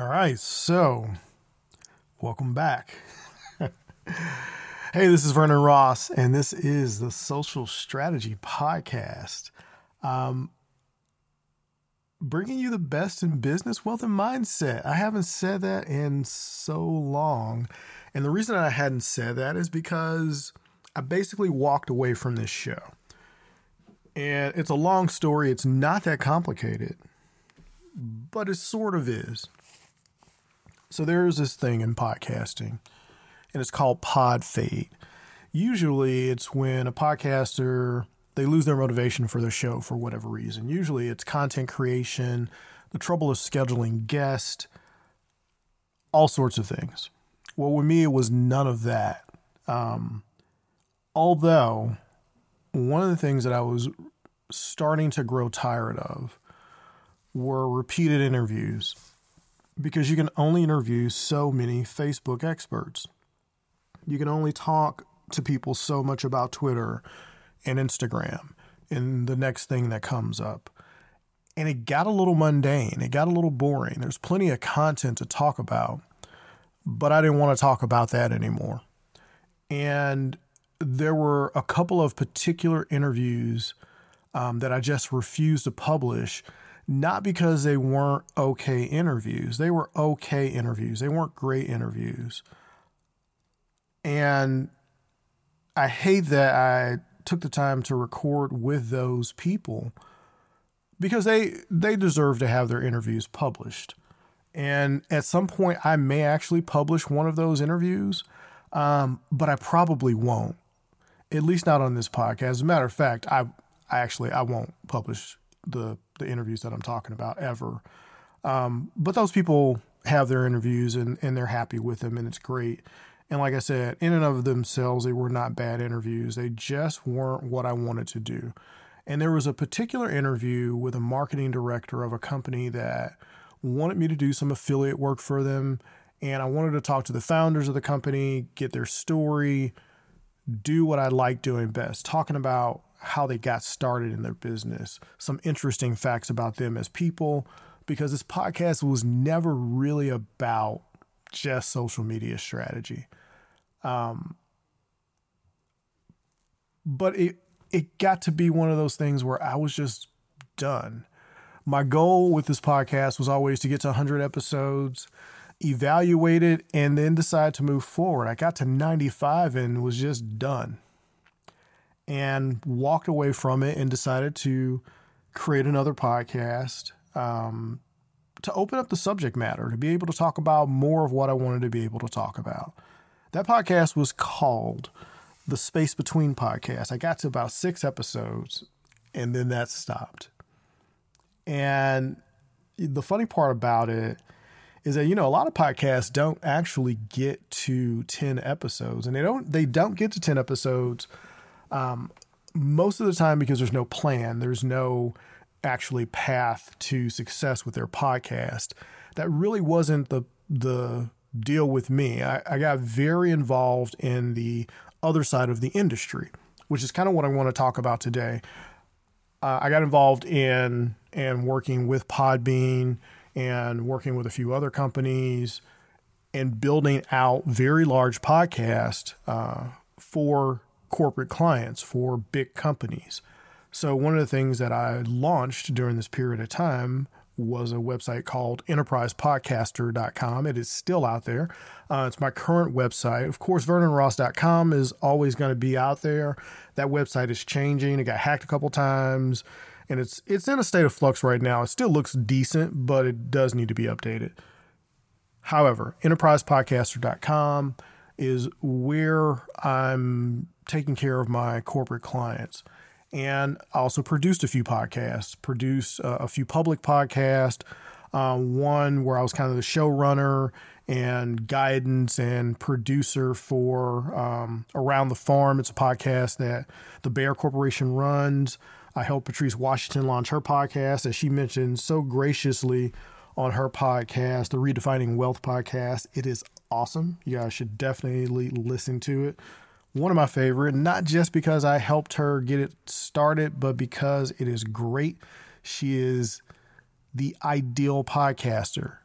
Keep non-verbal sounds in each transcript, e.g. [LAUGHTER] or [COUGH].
All right, so welcome back. [LAUGHS] hey, this is Vernon Ross, and this is the Social Strategy Podcast. Um, bringing you the best in business, wealth, and mindset. I haven't said that in so long. And the reason I hadn't said that is because I basically walked away from this show. And it's a long story, it's not that complicated, but it sort of is. So there's this thing in podcasting, and it's called pod fade. Usually, it's when a podcaster they lose their motivation for their show for whatever reason. Usually, it's content creation, the trouble of scheduling guests, all sorts of things. Well, with me, it was none of that. Um, although, one of the things that I was starting to grow tired of were repeated interviews because you can only interview so many Facebook experts. You can only talk to people so much about Twitter and Instagram and the next thing that comes up. And it got a little mundane, it got a little boring. There's plenty of content to talk about, but I didn't want to talk about that anymore. And there were a couple of particular interviews um, that I just refused to publish not because they weren't okay interviews. They were okay interviews. They weren't great interviews. And I hate that I took the time to record with those people because they they deserve to have their interviews published. And at some point, I may actually publish one of those interviews, um, but I probably won't. At least not on this podcast. As a matter of fact, I I actually I won't publish the the interviews that I'm talking about ever. Um, but those people have their interviews and, and they're happy with them and it's great. And like I said, in and of themselves, they were not bad interviews. They just weren't what I wanted to do. And there was a particular interview with a marketing director of a company that wanted me to do some affiliate work for them. And I wanted to talk to the founders of the company, get their story, do what I like doing best, talking about how they got started in their business, some interesting facts about them as people, because this podcast was never really about just social media strategy. Um, but it it got to be one of those things where I was just done. My goal with this podcast was always to get to 100 episodes, evaluate it, and then decide to move forward. I got to 95 and was just done and walked away from it and decided to create another podcast um, to open up the subject matter, to be able to talk about more of what I wanted to be able to talk about. That podcast was called the Space Between Podcast. I got to about six episodes and then that stopped. And the funny part about it is that you know a lot of podcasts don't actually get to 10 episodes and they don't they don't get to 10 episodes um, most of the time, because there's no plan, there's no actually path to success with their podcast. That really wasn't the the deal with me. I, I got very involved in the other side of the industry, which is kind of what I want to talk about today. Uh, I got involved in and working with Podbean and working with a few other companies and building out very large podcast uh, for corporate clients, for big companies. So, one of the things that I launched during this period of time was a website called enterprisepodcaster.com. It is still out there. Uh, it's my current website. Of course, vernonross.com is always going to be out there. That website is changing. It got hacked a couple times and it's it's in a state of flux right now. It still looks decent, but it does need to be updated. However, enterprisepodcaster.com is where I'm taking care of my corporate clients. And also produced a few podcasts, produced uh, a few public podcasts, uh, one where I was kind of the showrunner and guidance and producer for um, Around the Farm. It's a podcast that the Bayer Corporation runs. I helped Patrice Washington launch her podcast, as she mentioned so graciously on her podcast, the Redefining Wealth podcast. It is awesome. You guys should definitely listen to it one of my favorite, not just because I helped her get it started, but because it is great. She is the ideal podcaster.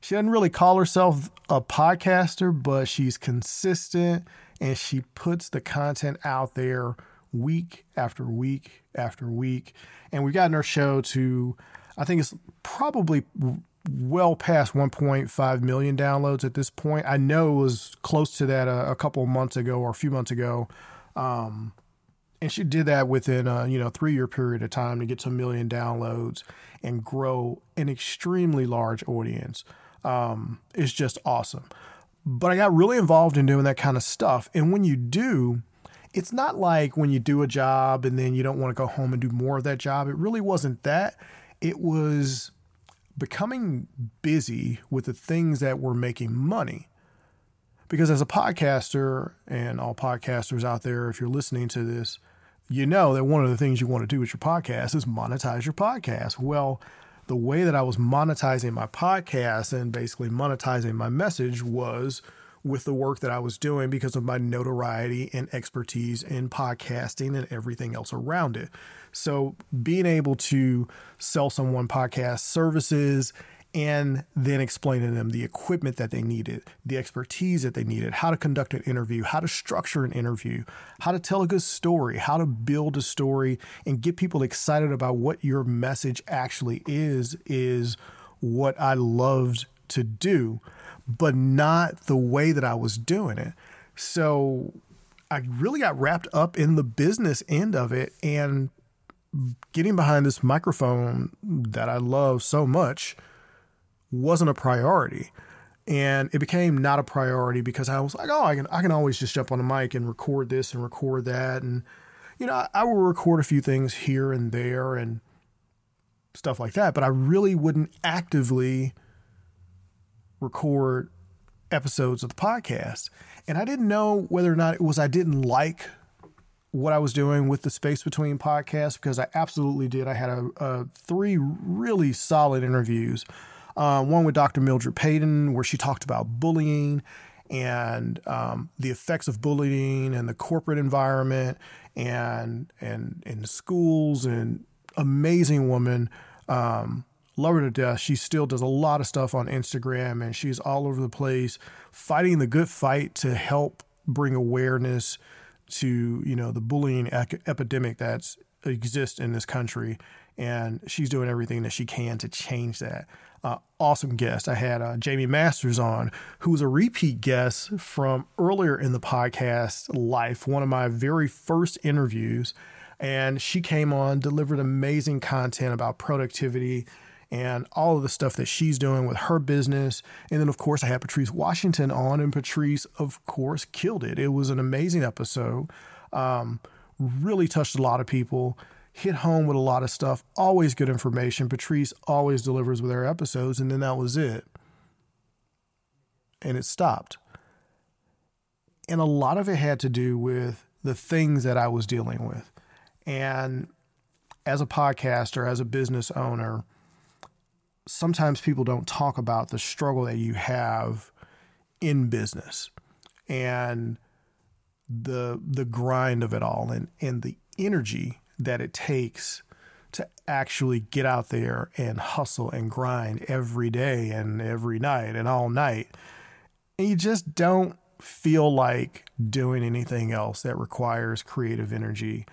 she doesn't really call herself a podcaster, but she's consistent and she puts the content out there week after week after week. And we've gotten our show to, I think it's probably well past 1.5 million downloads at this point. I know it was close to that a, a couple months ago or a few months ago. Um, and she did that within a you know three year period of time to get to a million downloads and grow an extremely large audience um, is just awesome. But I got really involved in doing that kind of stuff. And when you do, it's not like when you do a job and then you don't want to go home and do more of that job. It really wasn't that. It was becoming busy with the things that were making money. Because as a podcaster, and all podcasters out there, if you're listening to this, you know that one of the things you want to do with your podcast is monetize your podcast. Well, the way that I was monetizing my podcast and basically monetizing my message was with the work that I was doing because of my notoriety and expertise in podcasting and everything else around it. So, being able to sell someone podcast services and then explaining to them the equipment that they needed, the expertise that they needed, how to conduct an interview, how to structure an interview, how to tell a good story, how to build a story and get people excited about what your message actually is, is what I loved to do, but not the way that I was doing it. So I really got wrapped up in the business end of it and getting behind this microphone that I love so much wasn't a priority. And it became not a priority because I was like, oh, I can I can always just jump on a mic and record this and record that. And, you know, I, I will record a few things here and there and stuff like that. But I really wouldn't actively record episodes of the podcast. And I didn't know whether or not it was I didn't like what I was doing with the space between podcasts because I absolutely did. I had a, a three really solid interviews uh, one with Dr. Mildred Payton, where she talked about bullying and um, the effects of bullying and the corporate environment and and in schools and amazing woman. Um, love her to death. She still does a lot of stuff on Instagram and she's all over the place fighting the good fight to help bring awareness to you know the bullying ec- epidemic that's exists in this country and she's doing everything that she can to change that uh, awesome guest. I had uh, Jamie Masters on, who was a repeat guest from earlier in the podcast life, one of my very first interviews. And she came on, delivered amazing content about productivity and all of the stuff that she's doing with her business. And then, of course, I had Patrice Washington on, and Patrice, of course, killed it. It was an amazing episode. Um, really touched a lot of people hit home with a lot of stuff. Always good information. Patrice always delivers with her episodes, and then that was it. And it stopped. And a lot of it had to do with the things that I was dealing with. And as a podcaster, as a business owner, sometimes people don't talk about the struggle that you have in business and the the grind of it all and and the energy that it takes to actually get out there and hustle and grind every day and every night and all night. And you just don't feel like doing anything else that requires creative energy.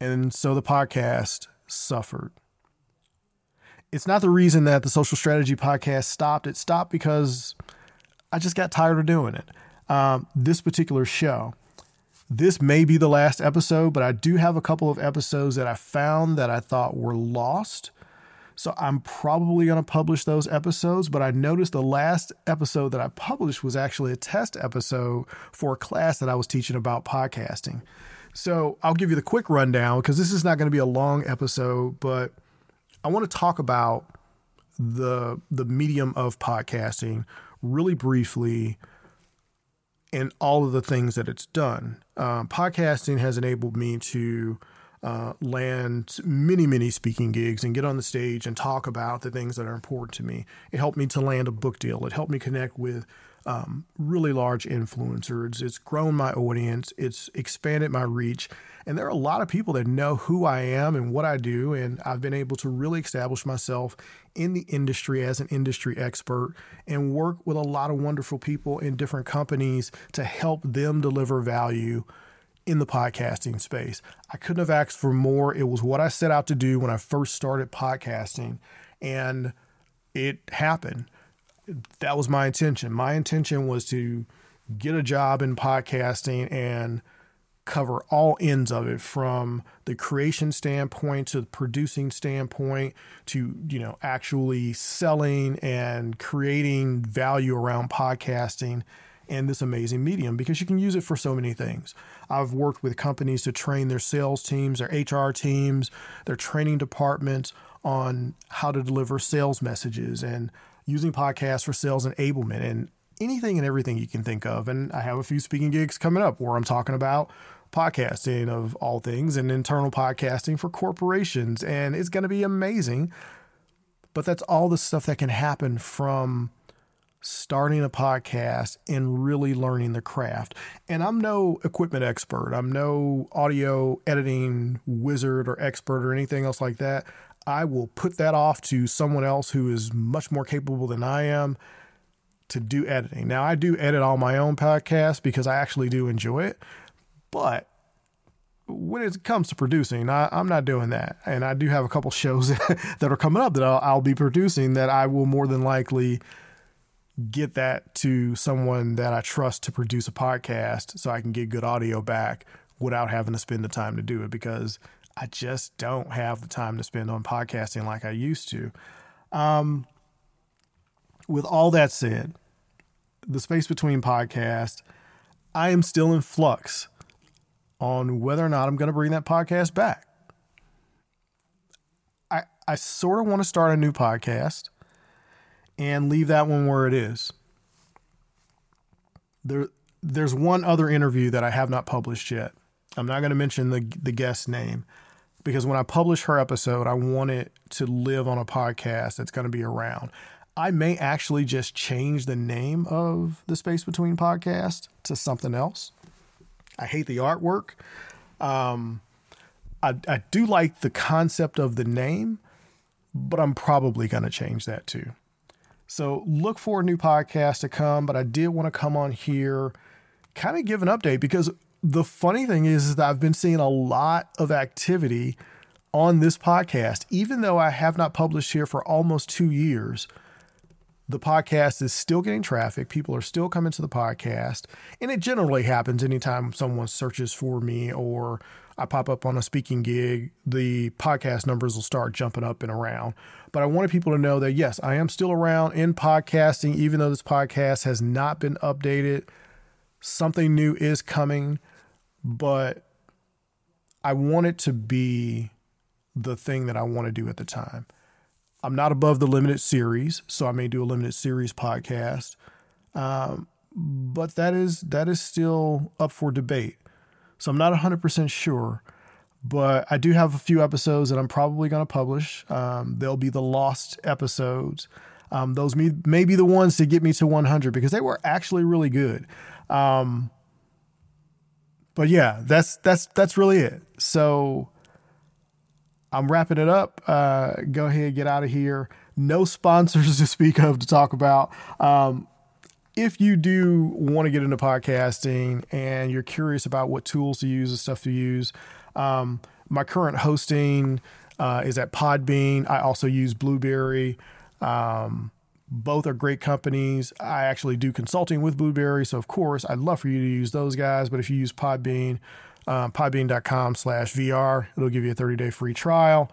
And so the podcast suffered. It's not the reason that the Social Strategy podcast stopped. It stopped because I just got tired of doing it. Um, this particular show, this may be the last episode, but I do have a couple of episodes that I found that I thought were lost. So I'm probably going to publish those episodes, but I noticed the last episode that I published was actually a test episode for a class that I was teaching about podcasting. So I'll give you the quick rundown because this is not going to be a long episode, but I want to talk about the the medium of podcasting really briefly and all of the things that it's done. Um, podcasting has enabled me to uh, land many, many speaking gigs and get on the stage and talk about the things that are important to me. It helped me to land a book deal. It helped me connect with um, really large influencers. It's grown my audience, it's expanded my reach. And there are a lot of people that know who I am and what I do. And I've been able to really establish myself in the industry as an industry expert and work with a lot of wonderful people in different companies to help them deliver value in the podcasting space. I couldn't have asked for more. It was what I set out to do when I first started podcasting, and it happened. That was my intention. My intention was to get a job in podcasting and cover all ends of it from the creation standpoint to the producing standpoint to you know actually selling and creating value around podcasting and this amazing medium because you can use it for so many things. I've worked with companies to train their sales teams, their HR teams, their training departments on how to deliver sales messages and using podcasts for sales enablement and anything and everything you can think of. And I have a few speaking gigs coming up where I'm talking about podcasting of all things and internal podcasting for corporations. And it's going to be amazing. But that's all the stuff that can happen from starting a podcast and really learning the craft. And I'm no equipment expert, I'm no audio editing wizard or expert or anything else like that. I will put that off to someone else who is much more capable than I am to do editing. Now, I do edit all my own podcasts because I actually do enjoy it, but when it comes to producing, I, am not doing that. And I do have a couple shows [LAUGHS] that are coming up that I'll, I'll be producing that I will more than likely get that to someone that I trust to produce a podcast so I can get good audio back without having to spend the time to do it because I just don't have the time to spend on podcasting like I used to. Um, with all that said, the space between podcasts, I am still in flux on whether or not I'm going to bring that podcast back. I I sort of want to start a new podcast and leave that one where it is. There, there's one other interview that I have not published yet. I'm not going to mention the the guest name because when I publish her episode, I want it to live on a podcast that's going to be around. I may actually just change the name of the Space Between podcast to something else. I hate the artwork. Um, I, I do like the concept of the name, but I'm probably going to change that too. So look for a new podcast to come, but I did want to come on here, kind of give an update because the funny thing is, is that I've been seeing a lot of activity on this podcast. Even though I have not published here for almost two years, the podcast is still getting traffic. People are still coming to the podcast. And it generally happens anytime someone searches for me or I pop up on a speaking gig, the podcast numbers will start jumping up and around. But I wanted people to know that yes, I am still around in podcasting, even though this podcast has not been updated. Something new is coming, but I want it to be the thing that I want to do at the time. I'm not above the limited series, so I may do a limited series podcast. Um, but that is that is still up for debate. So I'm not 100% sure, but I do have a few episodes that I'm probably going to publish. Um, they'll be the lost episodes. Um, those may, may be the ones to get me to 100 because they were actually really good. Um, but yeah, that's that's that's really it. So I'm wrapping it up. Uh, go ahead, get out of here. No sponsors to speak of to talk about. Um, if you do want to get into podcasting and you're curious about what tools to use and stuff to use, um, my current hosting uh, is at Podbean. I also use Blubrry. Um, both are great companies. I actually do consulting with Blubrry, so of course I'd love for you to use those guys. But if you use Podbean, um, podbean.com slash VR, it'll give you a 30 day free trial.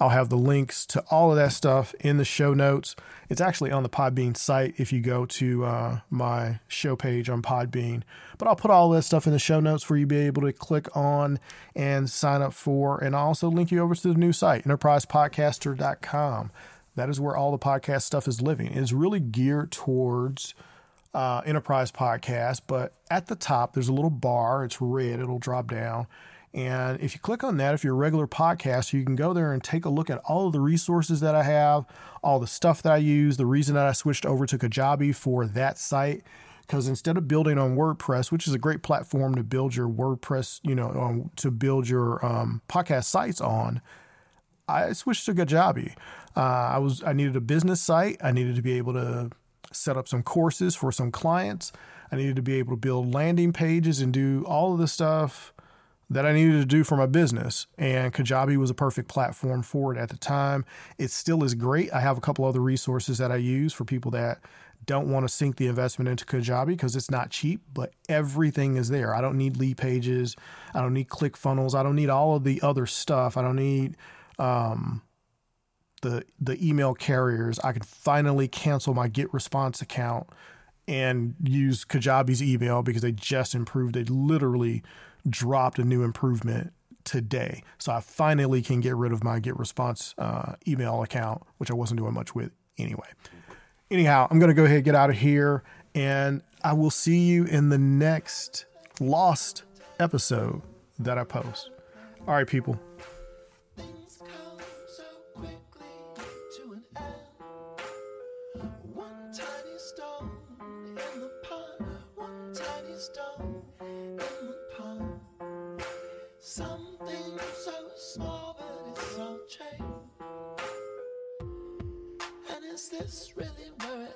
I'll have the links to all of that stuff in the show notes. It's actually on the Podbean site if you go to uh, my show page on Podbean. But I'll put all that stuff in the show notes for you to be able to click on and sign up for. And I'll also link you over to the new site, enterprisepodcaster.com. That is where all the podcast stuff is living. It's really geared towards uh, enterprise podcast, but at the top, there's a little bar. It's red, it'll drop down and if you click on that, if you're a regular podcast, you can go there and take a look at all of the resources that I have, all the stuff that I use, the reason that I switched over to Kajabi for that site. because instead of building on WordPress, which is a great platform to build your WordPress, you know, um, to build your um, podcast sites on, I switched to Kajabi. Uh, I was I needed a business site. I needed to be able to set up some courses for some clients. I needed to be able to build landing pages and do all of the stuff that I needed to do for my business. And Kajabi was a perfect platform for it at the time. It still is great. I have a couple other resources that I use for people that don't want to sink the investment into Kajabi because it's not cheap, but everything is there. I don't need Leadpages. I don't need ClickFunnels. I don't need all of the other stuff. I don't need um, the the email carriers. I can finally cancel my GetResponse account and use Kajabi's email because they just improved. They literally dropped a new improvement today. So I finally can get rid of my GetResponse uh, email account, which I wasn't doing much with anyway. Anyhow, I'm going to go ahead and get out of here, and I will see you in the next Lost episode that I post. All right, people. Is this really where it